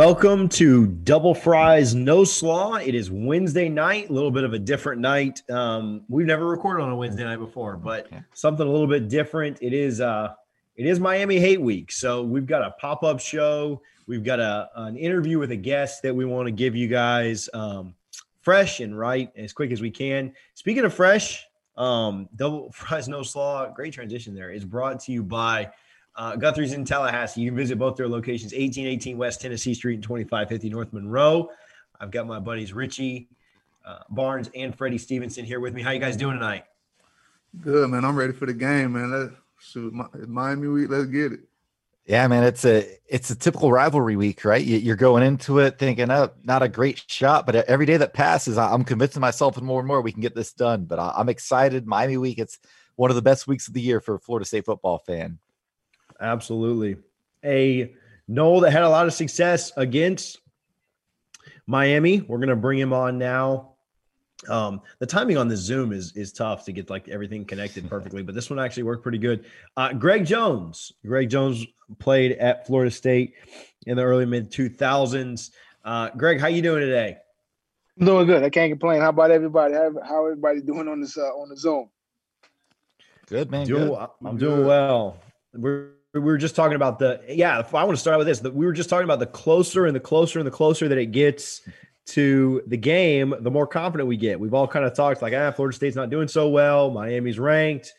Welcome to Double Fries No Slaw. It is Wednesday night, a little bit of a different night. Um, we've never recorded on a Wednesday night before, but something a little bit different. It is uh, it is Miami Hate Week, so we've got a pop up show. We've got a an interview with a guest that we want to give you guys um, fresh and right as quick as we can. Speaking of fresh, um, Double Fries No Slaw, great transition there. Is brought to you by. Uh, Guthrie's in Tallahassee. You can visit both their locations, 1818 West Tennessee Street and 2550 North Monroe. I've got my buddies Richie uh, Barnes and Freddie Stevenson here with me. How you guys doing tonight? Good, man. I'm ready for the game, man. Let's shoot Miami week. Let's get it. Yeah, man. It's a it's a typical rivalry week, right? You're going into it thinking, "Oh, not a great shot," but every day that passes, I'm convincing myself and more and more we can get this done. But I'm excited. Miami week. It's one of the best weeks of the year for a Florida State football fan. Absolutely. A Nole that had a lot of success against Miami. We're going to bring him on now. Um, the timing on the Zoom is is tough to get like everything connected perfectly, but this one actually worked pretty good. Uh, Greg Jones. Greg Jones played at Florida State in the early mid 2000s. Uh, Greg, how you doing today? I'm doing good. I can't complain. How about everybody? How, how everybody doing on this uh, on the Zoom? Good man. Doing, good. I'm doing well. We're we were just talking about the yeah i want to start with this we were just talking about the closer and the closer and the closer that it gets to the game the more confident we get. We've all kind of talked like ah florida state's not doing so well. Miami's ranked.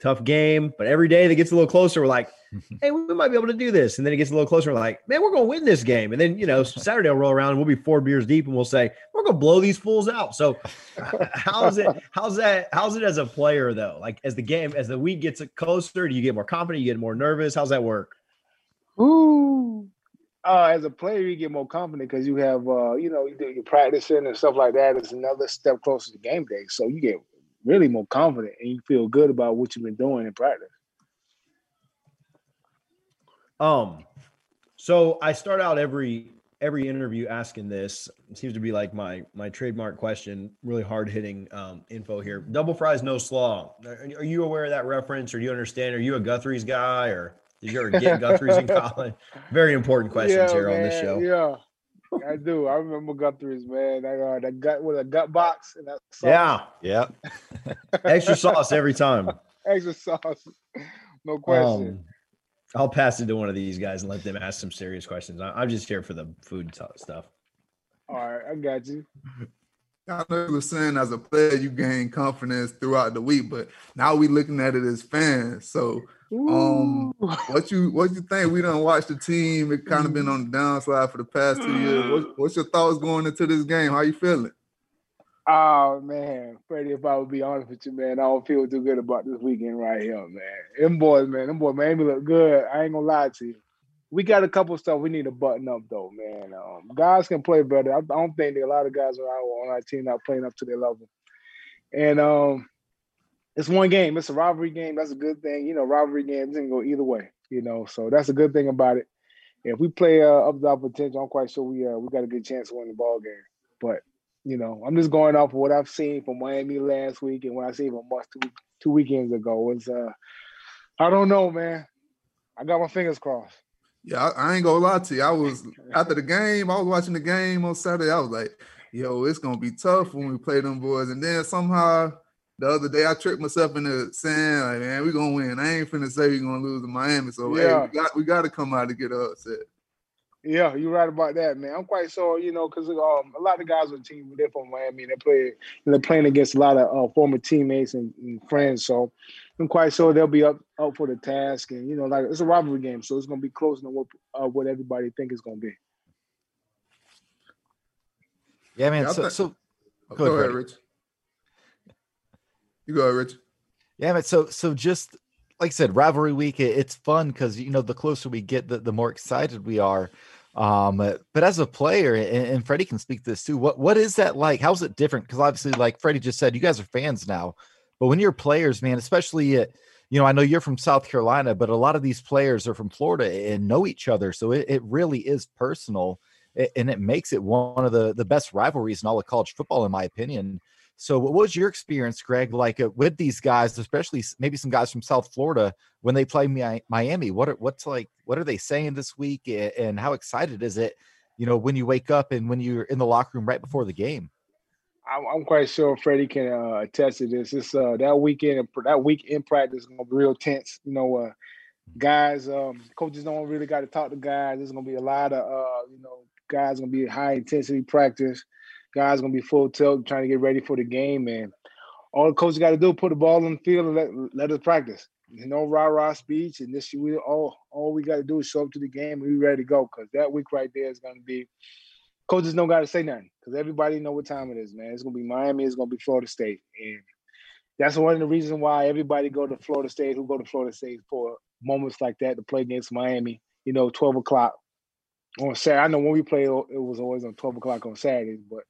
Tough game. But every day that gets a little closer we're like hey we might be able to do this. And then it gets a little closer we're like man we're going to win this game. And then you know saturday will roll around and we'll be four beers deep and we'll say we're going to blow these fools out. So how's it how's that how's it as a player though? Like as the game as the week gets closer do you get more confident? You get more nervous? How's that work? Ooh. Uh, as a player, you get more confident because you have, uh, you know, you do your practicing and stuff like that. It's another step closer to game day, so you get really more confident and you feel good about what you've been doing in practice. Um, so I start out every every interview asking this. It seems to be like my my trademark question. Really hard hitting um, info here. Double fries, no slaw. Are, are, you aware of that reference, or do you understand? Are you a Guthrie's guy, or did you ever get Guthrie's in college? Very important questions yeah, here man, on this show. Yeah. I do. I remember Guthrie's, man. That uh, that gut with a gut box and that sauce. Yeah, yeah. Extra sauce every time. Extra sauce, no question. Um, I'll pass it to one of these guys and let them ask some serious questions. I'm just here for the food stuff. All right, I got you. I know you were saying as a player you gain confidence throughout the week, but now we looking at it as fans. So um what you what you think? We don't watch the team. It kind of been on the downside for the past two years. What, what's your thoughts going into this game? How you feeling? Oh man, Freddie, if I would be honest with you, man, I don't feel too good about this weekend right here, man. Them boys, man, them boys, made me look good. I ain't gonna lie to you. We got a couple stuff we need to button up though, man. Um, guys can play better. I, don't think a lot of guys are on our team not playing up to their level. And um, it's one game. It's a rivalry game. That's a good thing. You know, rivalry games can go either way. You know, so that's a good thing about it. If we play uh, up to our potential, I'm quite sure we uh, we got a good chance to win the ball game. But you know, I'm just going off of what I've seen from Miami last week and what I seen from us two two weekends ago. It's uh, I don't know, man. I got my fingers crossed. Yeah, I, I ain't gonna lie to you. I was after the game. I was watching the game on Saturday. I was like, "Yo, it's gonna be tough when we play them boys." And then somehow the other day I tricked myself into saying, like, "Man, we gonna win." I ain't finna say we gonna lose to Miami. So yeah. hey, we got we got to come out to get upset. Yeah, you're right about that, man. I'm quite sure, you know, because um, a lot of guys on the team they're from Miami. They play, they're playing against a lot of uh, former teammates and, and, friends. So I'm quite sure they'll be up up for the task. And you know, like it's a rivalry game, so it's gonna be closer than what uh, what everybody think it's gonna be. Yeah, man. Yeah, so, so oh, go, go ahead, Rich. You go ahead, Rich. Yeah, man. So so just like I said, rivalry week. it's fun because you know the closer we get, the, the more excited we are. Um, but as a player, and, and Freddie can speak to this too. What what is that like? How's it different? Because obviously, like Freddie just said, you guys are fans now. But when you're players, man, especially at, you know, I know you're from South Carolina, but a lot of these players are from Florida and know each other, so it, it really is personal, and it makes it one of the the best rivalries in all of college football, in my opinion. So, what was your experience, Greg, like uh, with these guys, especially maybe some guys from South Florida when they play Miami? What are, what's like? What are they saying this week, and how excited is it you know, when you wake up and when you're in the locker room right before the game. I'm, quite sure Freddie can uh, attest to this. It's uh, that weekend, that week in practice is gonna be real tense. You know, uh, guys, um, coaches don't really got to talk to guys. There's gonna be a lot of, uh, you know, guys gonna be high intensity practice. Guys gonna be full tilt, trying to get ready for the game, and all the coach got to do put the ball on the field and let let us practice. No rah rah speech, and this we all all we got to do is show up to the game and we ready to go. Because that week right there is to be coaches don't got to say nothing because everybody know what time it is, man. It's to be Miami. It's to be Florida State, and that's one of the reasons why everybody go to Florida State. Who go to Florida State for moments like that to play against Miami. You know, twelve o'clock on Saturday. I know when we play, it was always on twelve o'clock on Saturdays, but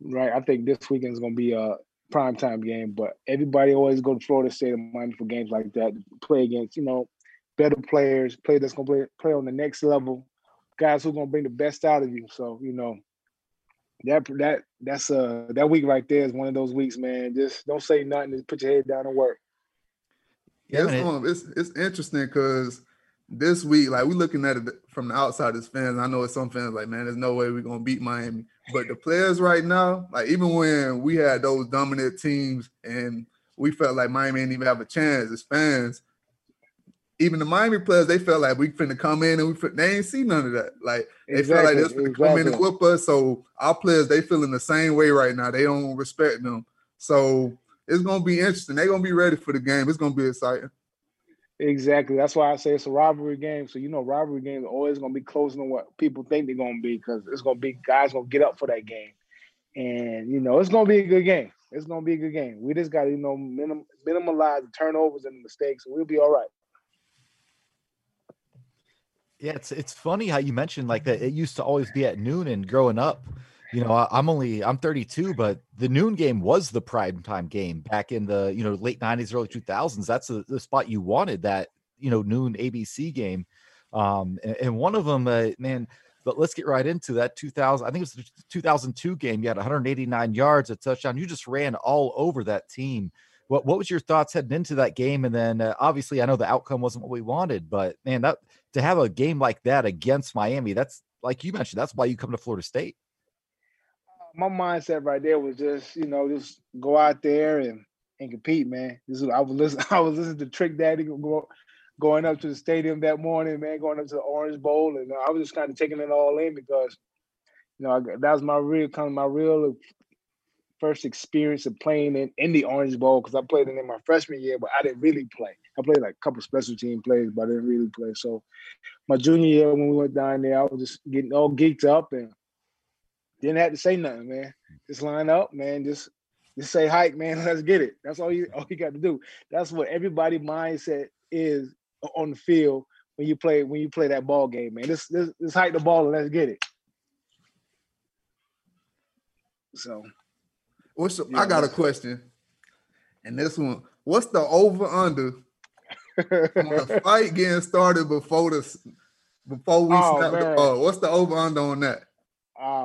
right, I think this weekend is going to be a prime time game, but everybody always go to Florida State of Miami for games like that. Play against, you know, better players, play that's gonna play, play on the next level, guys who are gonna bring the best out of you. So, you know, that that that's uh that week right there is one of those weeks, man. Just don't say nothing, just put your head down and work. Yeah, it's, um, it's, it's interesting because this week, like we're looking at it from the outside as fans. I know it's some fans like, man, there's no way we're gonna beat Miami. But the players right now, like even when we had those dominant teams and we felt like Miami didn't even have a chance as fans, even the Miami players, they felt like we finna come in and we they ain't see none of that. Like they exactly, felt like this finna exactly. come in and whip us. So our players, they feeling the same way right now. They don't respect them. So it's gonna be interesting. They're gonna be ready for the game. It's gonna be exciting. Exactly. That's why I say it's a rivalry game. So you know, rivalry games are always going to be closer than what people think they're going to be because it's going to be guys going to get up for that game, and you know, it's going to be a good game. It's going to be a good game. We just got to you know minim- minimize the turnovers and the mistakes, and we'll be all right. Yeah, it's it's funny how you mentioned like that. It used to always be at noon, and growing up, you know, I, am only I'm 32, but the noon game was the prime time game back in the you know late 90s, early 2000s. That's the, the spot you wanted that you know noon ABC game. Um, and, and one of them, uh, man. But let's get right into that 2000. I think it was the 2002 game. You had 189 yards, a touchdown. You just ran all over that team. What what was your thoughts heading into that game? And then uh, obviously, I know the outcome wasn't what we wanted, but man, that to have a game like that against Miami, that's like you mentioned, that's why you come to Florida State my mindset right there was just you know just go out there and and compete, man. This is I was listening. I was listening to Trick Daddy go, going up to the stadium that morning, man, going up to the Orange Bowl, and I was just kind of taking it all in because you know that was my real kind of my real first experience of playing in, in the Orange Bowl because I played in my freshman year, but I didn't really play. I played like a couple special team plays, but I didn't really play. So my junior year when we went down there, I was just getting all geeked up and didn't have to say nothing, man. Just line up, man. Just just say hike, man. Let's get it. That's all you all you got to do. That's what everybody mindset is on the field when you play when you play that ball game, man. Just just, just hike the ball and let's get it. So, what's the, yeah, I got a question, and this one: What's the over under the fight getting started before the before we oh, snap the ball? What's the over under on that?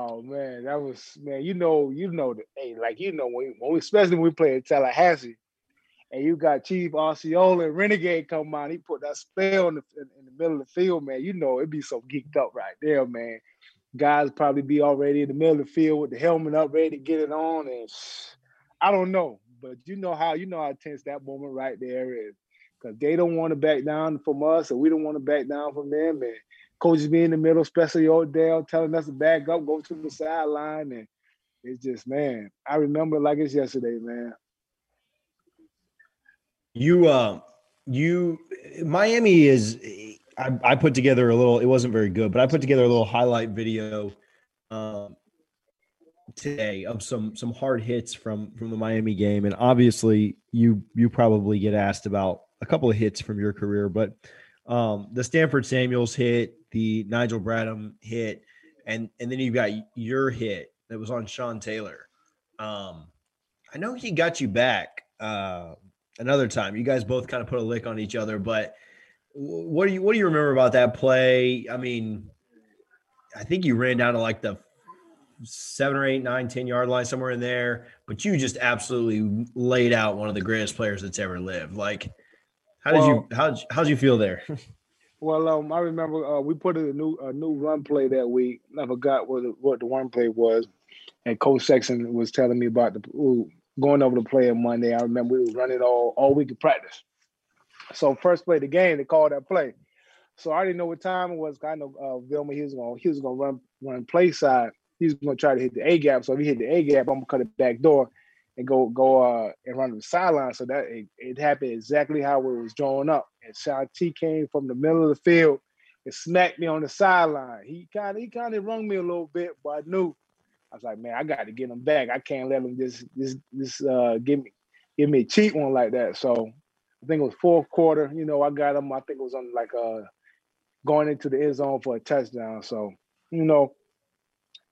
Oh man, that was man. You know, you know that. Hey, like you know when, when we, especially when we play at Tallahassee, and you got Chief Osceola and Renegade come on. He put that spell in the, in, in the middle of the field, man. You know it'd be so geeked up right there, man. Guys probably be already in the middle of the field with the helmet up, ready to get it on, and I don't know, but you know how you know how tense that moment right there is, because they don't want to back down from us, and we don't want to back down from them, and coaches be in the middle, especially old Odell telling us to back up, go to the sideline, and it's just man, I remember like it's yesterday, man. You, uh, you, Miami is. I, I put together a little. It wasn't very good, but I put together a little highlight video um, today of some some hard hits from from the Miami game, and obviously you you probably get asked about a couple of hits from your career, but um, the Stanford Samuels hit, the Nigel Bradham hit, and and then you got your hit that was on Sean Taylor. Um, I know he got you back uh, another time. You guys both kind of put a lick on each other, but what do you what do you remember about that play? I mean, I think you ran down to like the seven or eight, nine, ten yard line somewhere in there, but you just absolutely laid out one of the greatest players that's ever lived. Like how did well, you how how'd you feel there? Well, um, I remember uh, we put in a new a new run play that week. I forgot what the, what the run play was, and Coach Sexton was telling me about the ooh, going over the play on Monday. I remember we was running all all week of practice. So first play of the game, they called that play. So I already know what time it was. I know uh, Vilma. He was going he was to run run play side. He's going to try to hit the A gap. So if he hit the A gap, I'm to cut it back door and go go uh, and run to the sideline. So that it, it, happened exactly how it was drawn up. And Sean T came from the middle of the field and smacked me on the sideline. He kind of he kind of rung me a little bit, but I knew I was like, man, I got to get him back. I can't let him just just just uh, give me give me a cheat one like that. So I think it was fourth quarter. You know, I got him. I think it was on like uh going into the end zone for a touchdown. So you know,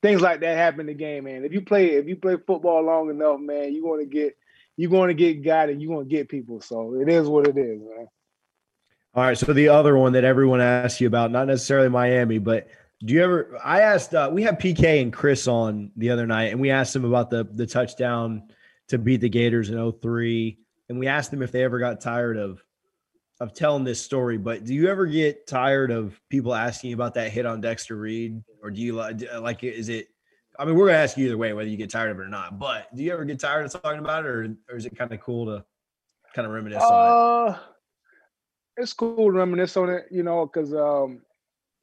things like that happen in the game, man. If you play if you play football long enough, man, you're to get you're to get guided. You're to get people. So it is what it is, man. All right. So the other one that everyone asks you about, not necessarily Miami, but do you ever? I asked. Uh, we had PK and Chris on the other night, and we asked them about the the touchdown to beat the Gators in 03 and we asked them if they ever got tired of of telling this story. But do you ever get tired of people asking about that hit on Dexter Reid, or do you like like is it? I mean, we're gonna ask you either way whether you get tired of it or not. But do you ever get tired of talking about it, or, or is it kind of cool to kind of reminisce uh, on it? Uh, it's cool to reminisce on it, you know, because um,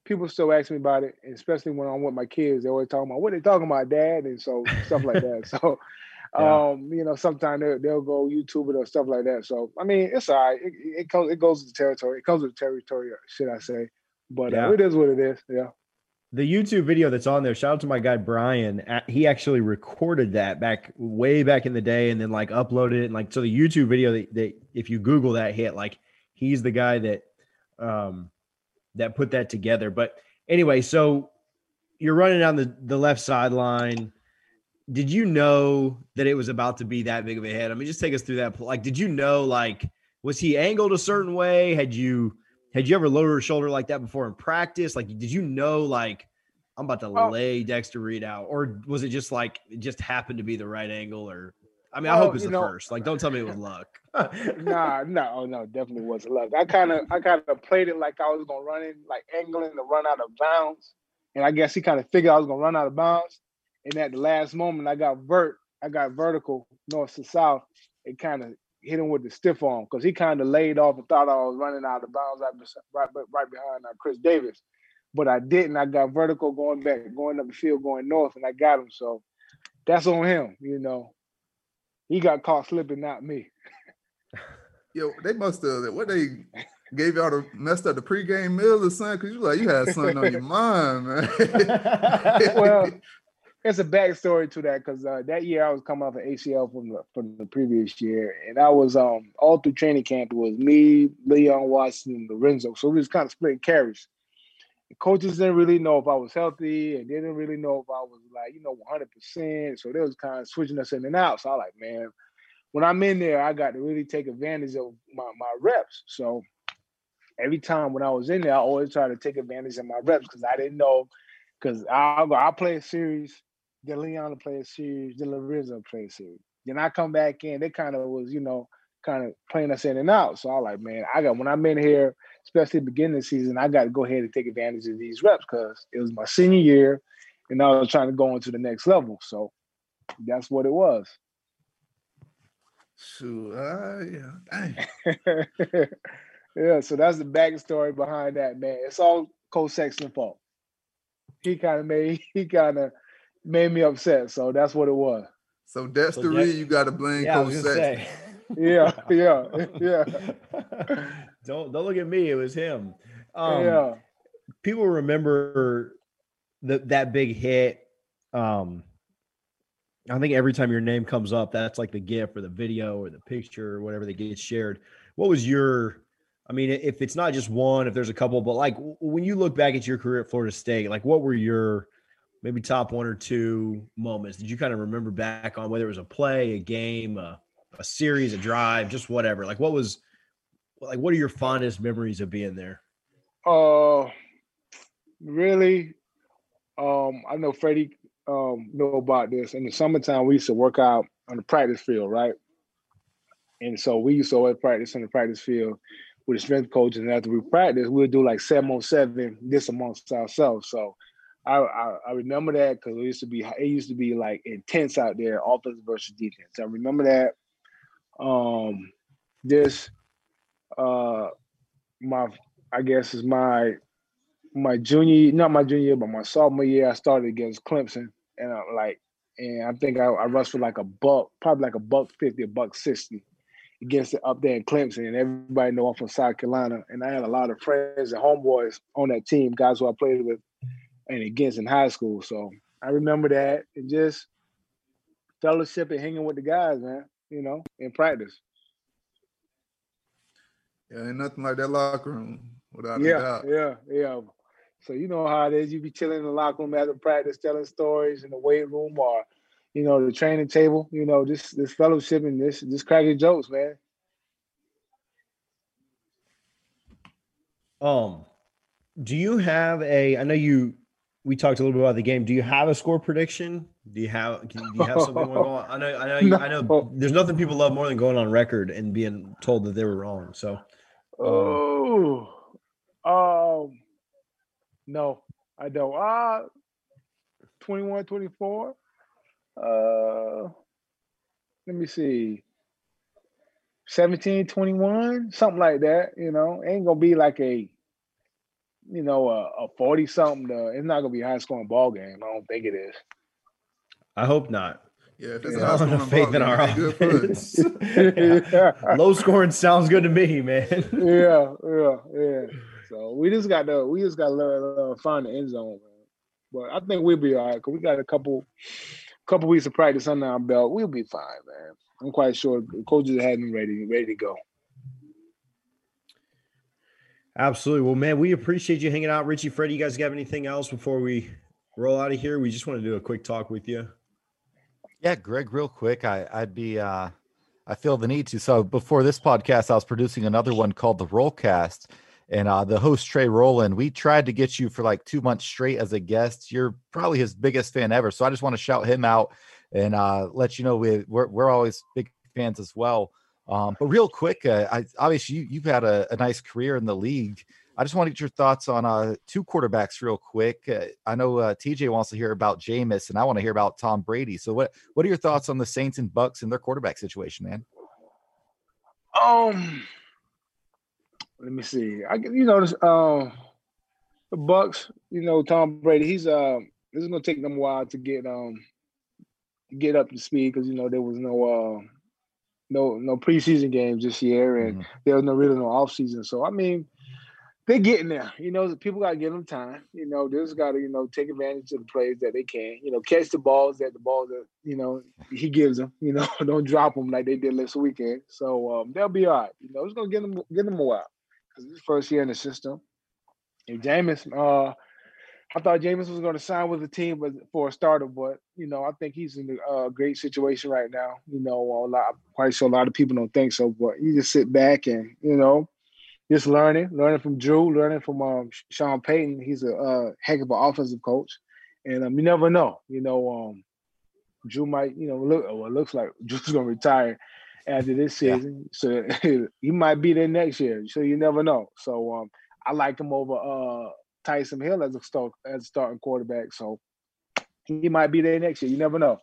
people still ask me about it, especially when I'm with my kids. They always talking about what they talking about, Dad, and so stuff like that. So yeah. Um, you know, sometimes they'll, they'll go YouTube it or stuff like that. So I mean, it's all right. It, it comes it goes with the territory. It comes with the territory, should I say? But uh, yeah. uh, it is what it is. Yeah. The YouTube video that's on there, shout out to my guy Brian. He actually recorded that back way back in the day, and then like uploaded it. And like so, the YouTube video that, that if you Google that hit, like he's the guy that um that put that together. But anyway, so you're running down the the left sideline did you know that it was about to be that big of a hit? I mean, just take us through that. Like, did you know, like, was he angled a certain way? Had you had you ever lowered your shoulder like that before in practice? Like, did you know, like, I'm about to oh. lay Dexter Reid out, or was it just like it just happened to be the right angle? Or, I mean, well, I oh, hope it's the know, first. Like, don't tell me it was luck. nah, no, oh, no, definitely wasn't luck. I kind of, I kind of played it like I was gonna run in, like angling to run out of bounds, and I guess he kind of figured I was gonna run out of bounds and at the last moment, I got vert, I got vertical north to south. It kind of hit him with the stiff arm because he kind of laid off and thought I was running out of bounds right, right, right behind uh, Chris Davis. But I didn't. I got vertical going back, going up the field, going north, and I got him. So that's on him, you know. He got caught slipping, not me. Yo, they must have what they gave y'all the messed up the pregame meal or something because you like you had something on your mind, man. well, it's a backstory to that because uh, that year I was coming off an ACL from the from the previous year, and I was um all through training camp. It was me, Leon Watson, and Lorenzo. So we was kind of splitting carries. The coaches didn't really know if I was healthy, and they didn't really know if I was like you know 100. percent So they was kind of switching us in and out. So I like, man, when I'm in there, I got to really take advantage of my my reps. So every time when I was in there, I always try to take advantage of my reps because I didn't know because go, I'll play a series then Leon play a series, then Lorenzo play a series. Then I come back in, they kind of was, you know, kind of playing us in and out. So I like, man, I got when I'm in here, especially beginning of the season, I got to go ahead and take advantage of these reps because it was my senior year, and I was trying to go on to the next level. So that's what it was. So uh, yeah, yeah. So that's the backstory behind that, man. It's all Coach Sexton fault. He kind of made he kind of made me upset. So that's what it was. So that's so the reason you got to blame yeah, Coach Sexton. yeah, yeah, yeah. don't don't look at me. It was him. Um, yeah. People remember the, that big hit. Um, I think every time your name comes up, that's like the GIF or the video or the picture or whatever that gets shared. What was your? I mean, if it's not just one, if there's a couple, but like when you look back at your career at Florida State, like what were your maybe top one or two moments. Did you kind of remember back on whether it was a play a game a, a series a drive just whatever? Like what was like what are your fondest memories of being there? Uh really um i know freddie um know about this. In the summertime we used to work out on the practice field right? And so we used to always practice on the practice field with the strength coach. and after we practice, we'll do like seven on seven, this amongst ourselves. So I, I, I remember that because it used to be it used to be like intense out there, offense versus defense. I remember that. Um, this, uh, my I guess is my my junior, not my junior year, but my sophomore year. I started against Clemson, and I'm like, and I think I, I rushed for like a buck, probably like a buck fifty, a buck sixty against it up there in Clemson, and everybody know I'm from South Carolina, and I had a lot of friends and homeboys on that team, guys who I played with and against in high school. So I remember that and just fellowship and hanging with the guys, man. You know, in practice. Yeah, ain't nothing like that locker room without yeah, a doubt. Yeah, yeah. So you know how it is. You be chilling in the locker room after practice, telling stories in the weight room or, you know, the training table. You know, this this fellowship and this just cracking jokes, man. Um, do you have a? I know you. We talked a little bit about the game. Do you have a score prediction? Do you have? Do you have something more going on? I know. I know. No. I know. There's nothing people love more than going on record and being told that they were wrong. So. Oh. Um. No, I don't. Uh 21, 24. Uh let me see. 17, 21, something like that. You know, ain't gonna be like a you know, a, a 40 something. it's not gonna be a high scoring ball game. I don't think it is. I hope not. Yeah, if it's yeah, a faith in our offense. yeah. Low scoring sounds good to me, man. yeah, yeah, yeah. So we just got to we just got to learn uh, find the end zone, man. But I think we'll be all right because we got a couple couple weeks of practice under our belt. We'll be fine, man. I'm quite sure the coaches had them ready ready to go. Absolutely. Well, man, we appreciate you hanging out. Richie, Freddie, you guys have anything else before we roll out of here? We just want to do a quick talk with you. Yeah, Greg, real quick. I, I'd be uh I feel the need to. So before this podcast, I was producing another one called the Rollcast. And uh, the host Trey Rowland, we tried to get you for like two months straight as a guest. You're probably his biggest fan ever. So I just want to shout him out and uh, let you know we, we're, we're always big fans as well. Um, but real quick, uh, I, obviously you, have had a, a, nice career in the league. I just want to get your thoughts on uh, two quarterbacks real quick. Uh, I know uh, TJ wants to hear about Jameis, and I want to hear about Tom Brady. So what what are your thoughts on the Saints and Bucks and their quarterback situation, man? Um, let me see. I you know uh, the Bucks. You know Tom Brady. He's uh, this is gonna take them a while to get um get up to speed because you know there was no uh no no preseason games this year, and mm-hmm. there was no really no off season. So I mean, they're getting there. You know, people got to give them time. You know, they just got to you know take advantage of the plays that they can. You know, catch the balls that the balls that you know he gives them. You know, don't drop them like they did last weekend. So um, they'll be all right. You know, it's gonna get them get them a while because this first year in the system. And Jameis, uh, I thought Jameis was going to sign with the team but for a starter, but you know I think he's in a uh, great situation right now. You know, a lot, I'm quite sure a lot of people don't think so, but you just sit back and you know, just learning, learning from Drew, learning from um, Sean Payton. He's a uh, heck of an offensive coach, and um, you never know. You know, um, Drew might, you know, look. Well, it looks like Drew's going to retire after this season, yeah. so he might be there next year. So you never know. So um, I like him over uh Taysom Hill as a start as a starting quarterback. So he might be there next year. You never know.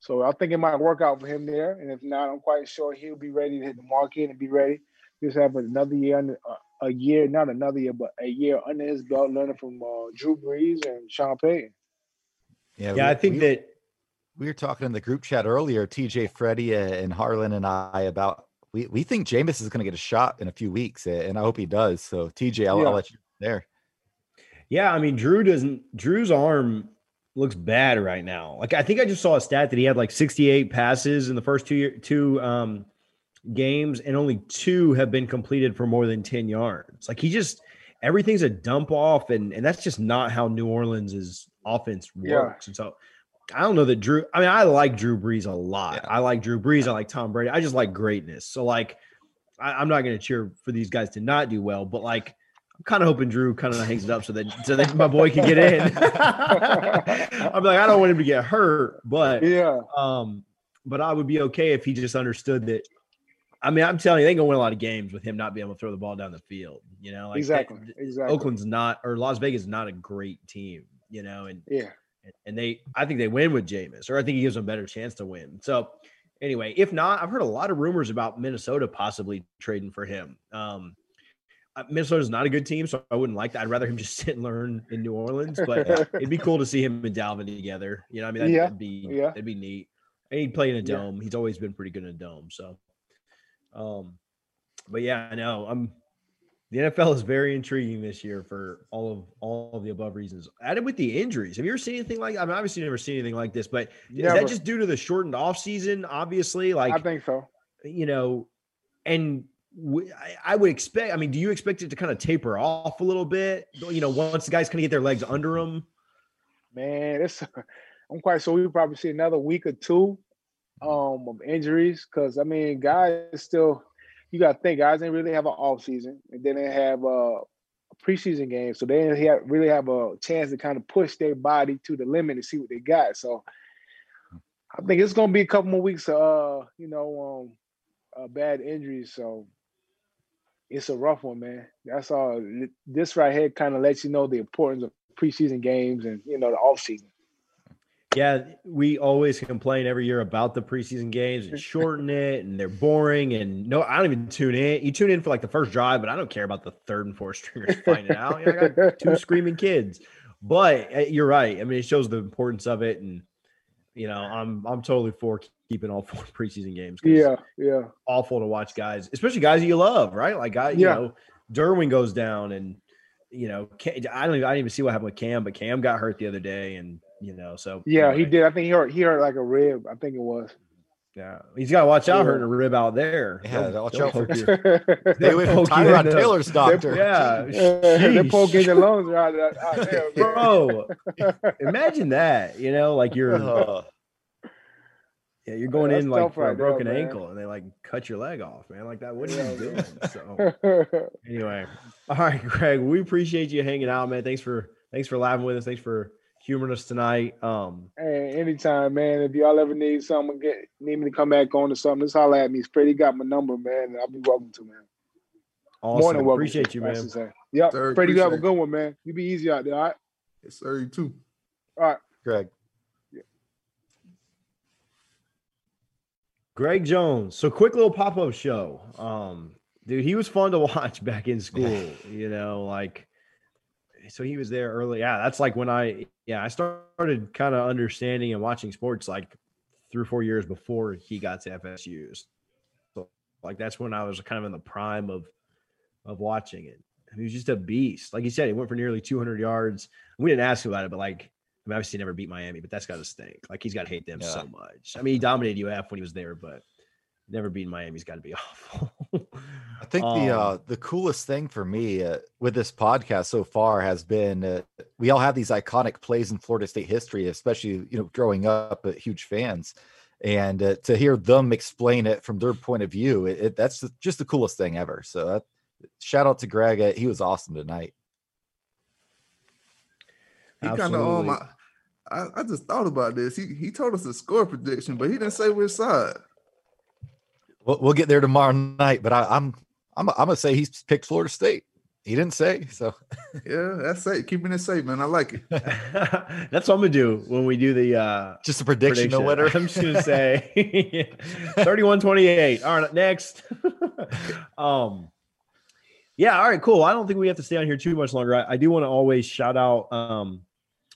So I think it might work out for him there. And if not, I'm quite sure he'll be ready to hit the market and be ready. Just have another year, under, uh, a year, not another year, but a year under his belt, learning from uh, Drew Brees and Sean Payton. Yeah, yeah, we, I think we, that we were talking in the group chat earlier, TJ, Freddie, uh, and Harlan and I about we we think Jameis is going to get a shot in a few weeks, and I hope he does. So TJ, I'll, yeah. I'll let you there. Yeah, I mean, Drew doesn't. Drew's arm looks bad right now. Like I think I just saw a stat that he had like 68 passes in the first two year, two um, games, and only two have been completed for more than 10 yards. Like he just everything's a dump off, and and that's just not how New Orleans' offense works. Yeah. And so I don't know that Drew. I mean, I like Drew Brees a lot. Yeah. I like Drew Brees. I like Tom Brady. I just like greatness. So like, I, am not going to cheer for these guys to not do well, but like I'm kind of hoping Drew kind of hangs it up so that so that my boy can get in. I'm like, I don't want him to get hurt, but yeah. Um, but I would be okay if he just understood that. I mean, I'm telling you, they're gonna win a lot of games with him not being able to throw the ball down the field. You know, like exactly, that, exactly. Oakland's not, or Las Vegas is not a great team. You know, and yeah, and they, I think they win with Jameis, or I think he gives them a better chance to win. So, anyway, if not, I've heard a lot of rumors about Minnesota possibly trading for him. Um, Minnesota's not a good team, so I wouldn't like that. I'd rather him just sit and learn in New Orleans, but it'd be cool to see him and Dalvin together. You know, I mean, that'd, Yeah, that'd be yeah. that'd be neat. And he'd play in a Yeah. dome. He's always been pretty good in a dome. So, um, but yeah, I know I'm. The NFL is very intriguing this year for all of all of the above reasons. Added with the injuries, have you ever seen anything like? I mean, obviously, never seen anything like this, but is that just due to the shortened off season? Obviously, like I think so. you know, and I, would expect. I mean, do you expect it to kind of taper off a little bit? You know, once the guys kind of get their legs under them. Man, it's I'm quite sure we'll probably see another week or two um of injuries because I mean guys still you gotta think guys didn't really have an off season and they have a preseason game so they didn't have, really have a chance to kind of push their body to the limit and see what they got so I think it's gonna be a couple more weeks of uh you know um uh, bad injuries so it's a rough one man that's all this right here kind of lets you know the importance of preseason games and you know the off season Yeah, we always complain every year about the preseason games and shorten it, and they're boring. And no, I don't even tune in. You tune in for like the first drive, but I don't care about the third and fourth stringers finding out. You know, I got two screaming kids. But uh, you're right. I mean, it shows the importance of it, and you know, I'm I'm totally for keeping all four preseason games. Yeah, yeah, awful to watch guys, especially guys that you love, right? Like you Yeah. know, Derwin goes down, and you know, I don't even I didn't even see what happened with Cam, but Cam got hurt the other day, and you know, so yeah. He did. I think he hurt. He hurt like a rib. I think it was. Yeah, he's got to watch out Yeah. hurting a rib out there. Yeah, They'll- watch they'll out for- poke your- They're Stay away from poke you in Tyrod the- Taylor's doctor. Yeah, poking sheesh. their lungs out, out, out there. bro. Imagine that. You know, like you're Uh, yeah, you're going That's in like for a right there, broken man. ankle, and they like cut your leg off, man. Like that. What are you doing? So anyway, all right, Greg, we appreciate you hanging out, man. Thanks for thanks for laughing with us. Thanks for humoring us tonight. Um, hey, anytime, man. If y'all ever need something, get need me to come back on or something, just holler at me. Freddie got my number, man. I'll be welcome to, man. awesome. More than welcome. appreciate to, you, man. should say. Yep. Sir, Freddie, you have a good one, man. You be easy out there, all right? Yes, sir. You too. Greg. Greg Jones. So quick little pop up show. Um, dude, he was fun to watch back in school. you know, like so he was there early. Yeah, that's like when I yeah I started kind of understanding and watching sports like three or four years before he got to FSU. So like that's when I was kind of in the prime of of watching it. He was just a beast. Like he said, he went for nearly 200 yards. We didn't ask about it, but like, I mean, obviously he never beat Miami, but that's got to stink. Like he's got to hate them Yeah. so much. I mean, he dominated UF when he was there, but never beating Miami's got to be awful. I think the Um, uh, the coolest thing for me uh, with this podcast so far has been uh, we all have these iconic plays in Florida State history, especially you know growing up, uh, huge fans, and uh, to hear them explain it from their point of view, it, it, that's just the coolest thing ever. So that, shout out to Greg, uh, he was awesome tonight. He kind of Absolutely. um. I, I I just thought about this. He he told us the score prediction, but he didn't say which side. We'll, we'll get there tomorrow night, but I, I'm I'm I'm gonna say he's picked Florida State. He didn't say so. Yeah, that's it. Keeping it safe, man. I like it. that's what I'm gonna do when we do the uh Just a prediction, no winner. I'm just gonna say 31 28. All right, next. um yeah, all right, cool. I don't think we have to stay on here too much longer. I, I do want to always shout out um,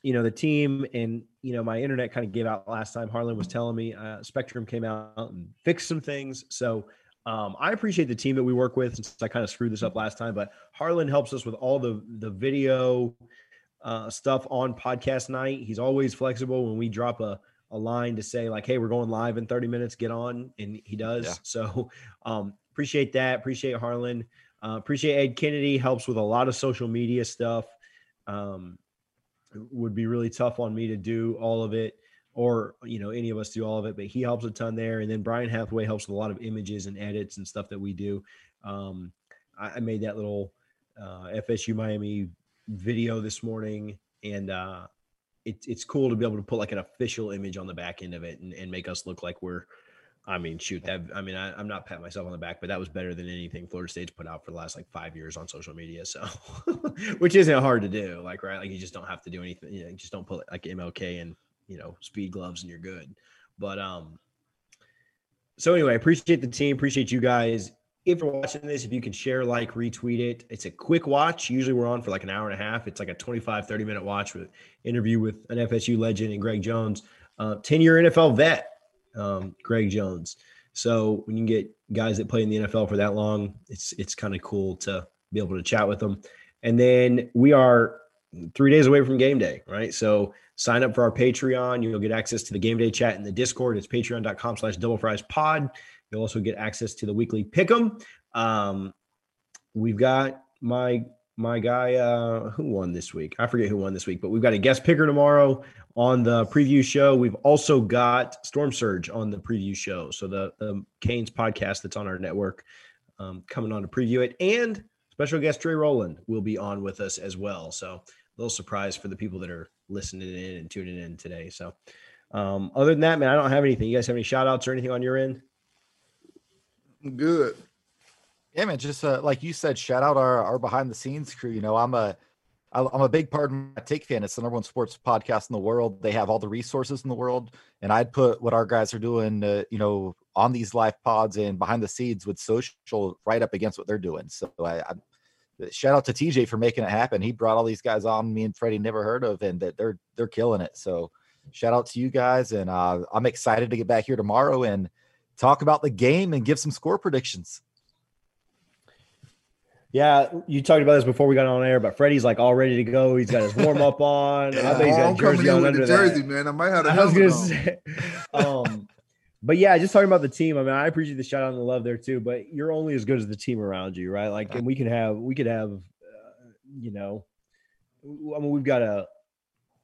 you know, the team and you know, my internet kind of gave out last time. Harlan was telling me uh Spectrum came out and fixed some things. So um, I appreciate the team that we work with since I kind of screwed this up last time, but Harlan helps us with all the the video uh, stuff on podcast night. He's always flexible when we drop a, a line to say like, "Hey, we're going live in 30 minutes. Get on," and he does. Yeah. So um, appreciate that. Appreciate Harlan. Uh, appreciate Ed Kennedy. Helps with a lot of social media stuff. Um, would be really tough on me to do all of it, or you know, any of us do all of it. But he helps a ton there. And then Brian Hathaway helps with a lot of images and edits and stuff that we do. Um, I, I made that little uh, FSU Miami video this morning, and uh, it, it's cool to be able to put like an official image on the back end of it and, and make us look like we're I mean, shoot, that I mean, I, am not patting myself on the back, but that was better than anything Florida State's put out for the last like five years on social media. So, which isn't hard to do, like right, like you just don't have to do anything. You know, just don't put like MLK and you know speed gloves and you're good. But um, so anyway, appreciate the team, appreciate you guys. If you're watching this, if you can share, like, retweet it. It's a quick watch. Usually we're on for like an hour and a half. It's like a 25, 30 minute watch with interview with an FSU legend and Greg Jones, uh, 10 year NFL vet um, Greg Jones. So when you get guys that play in the NFL for that long, it's it's kind of cool to be able to chat with them. And then we are three days away from game day, right? So sign up for our Patreon. You'll get access to the game day chat in the Discord. It's patreon.com slash double fries pod. You'll also get access to the weekly pick'em. Um, we've got my my guy uh who won this week. I forget who won this week, but we've got a guest picker tomorrow on the preview show. We've also got Storm Surge on the preview show. So the, the Canes podcast that's on our network um, coming on to preview it. And special guest Trey Rowland will be on with us as well. So a little surprise for the people that are listening in and tuning in today. So um, other than that, man, I don't have anything. You guys have any shout outs or anything on your end? Good. Yeah, man. Just uh, like you said, shout out our, our behind the scenes crew. You know, I'm a I'm a big Pardon My Take fan. It's the number one sports podcast in the world. They have all the resources in the world, and I'd put what our guys are doing, uh, you know, on these live pods and behind the scenes with social right up against what they're doing. So I, I shout out to TJ for making it happen. He brought all these guys on me and Freddie never heard of, and that they're they're killing it. So shout out to you guys, and uh, I'm excited to get back here tomorrow and talk about the game and give some score predictions. Yeah, you talked about this before we got on air, but Freddie's like all ready to go. He's got his warm up on. yeah, I think he's got jersey on under jersey, that. man. I might have. I was gonna say, um, but yeah, just talking about the team. I mean, I appreciate the shout out and the love there too. But you're only as good as the team around you, right? Like, and we can have, we could have, uh, you know, I mean, we've got a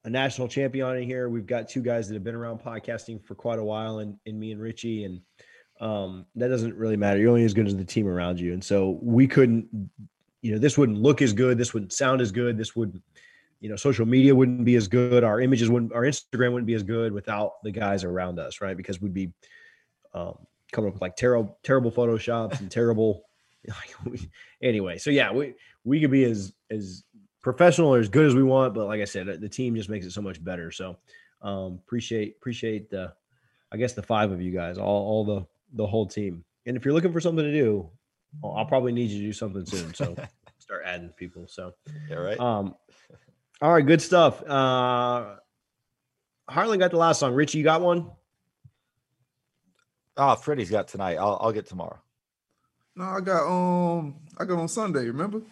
a national champion in here. We've got two guys that have been around podcasting for quite a while, and, and me and Richie, and um, that doesn't really matter. You're only as good as the team around you. And so we couldn't, you know, this wouldn't look as good. This wouldn't sound as good. This would, you know, social media wouldn't be as good. Our images wouldn't, our Instagram wouldn't be as good without the guys around us, right? Because we'd be um, coming up with like terrible, terrible photoshops and terrible. anyway, so yeah, we we could be as as professional or as good as we want, but like I said, the team just makes it so much better. So um, appreciate appreciate the, I guess the five of you guys, all all the the whole team. And if you're looking for something to do, I'll probably need you to do something soon. So start adding people. So yeah, right. Um, all right, good stuff. Uh, Harlan got the last song. Richie, you got one? Oh, Freddie's got tonight. I'll I'll get tomorrow. No, I got um I got on Sunday. Remember?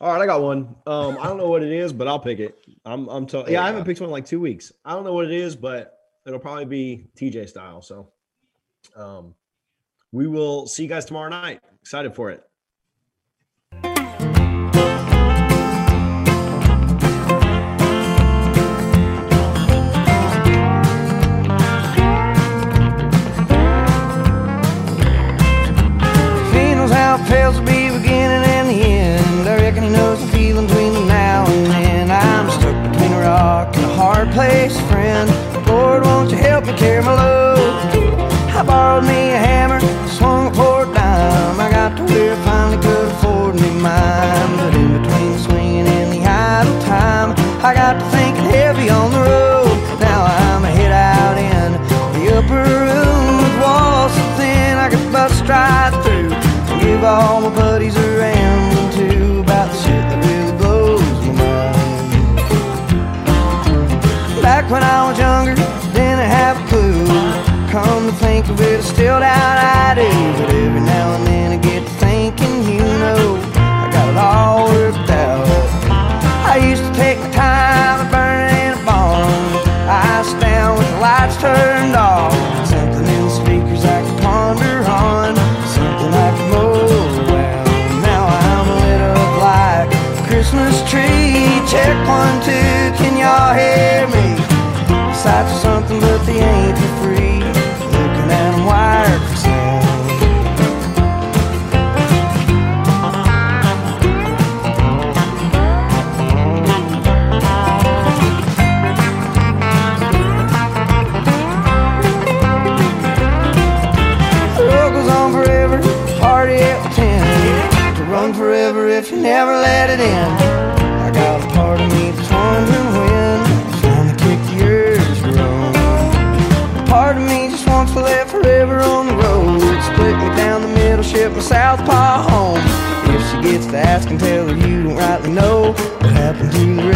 All right, I got one. Um, I don't know what it is, but I'll pick it. I'm I'm t- yeah, I haven't picked one in like two weeks. I don't know what it is, but it'll probably be TJ style. So, um, we will see you guys tomorrow night. Excited for it. Still doubt I do. But every now and then I get to thinking, you know, I got it all worked out. I used to take if you never let it in. I got a part of me that's wondering when it's gonna kick the years around. Part of me just wants to live forever on the road. Split me down the middle, ship my southpaw home. If she gets to ask and tell her you don't rightly know what happened to the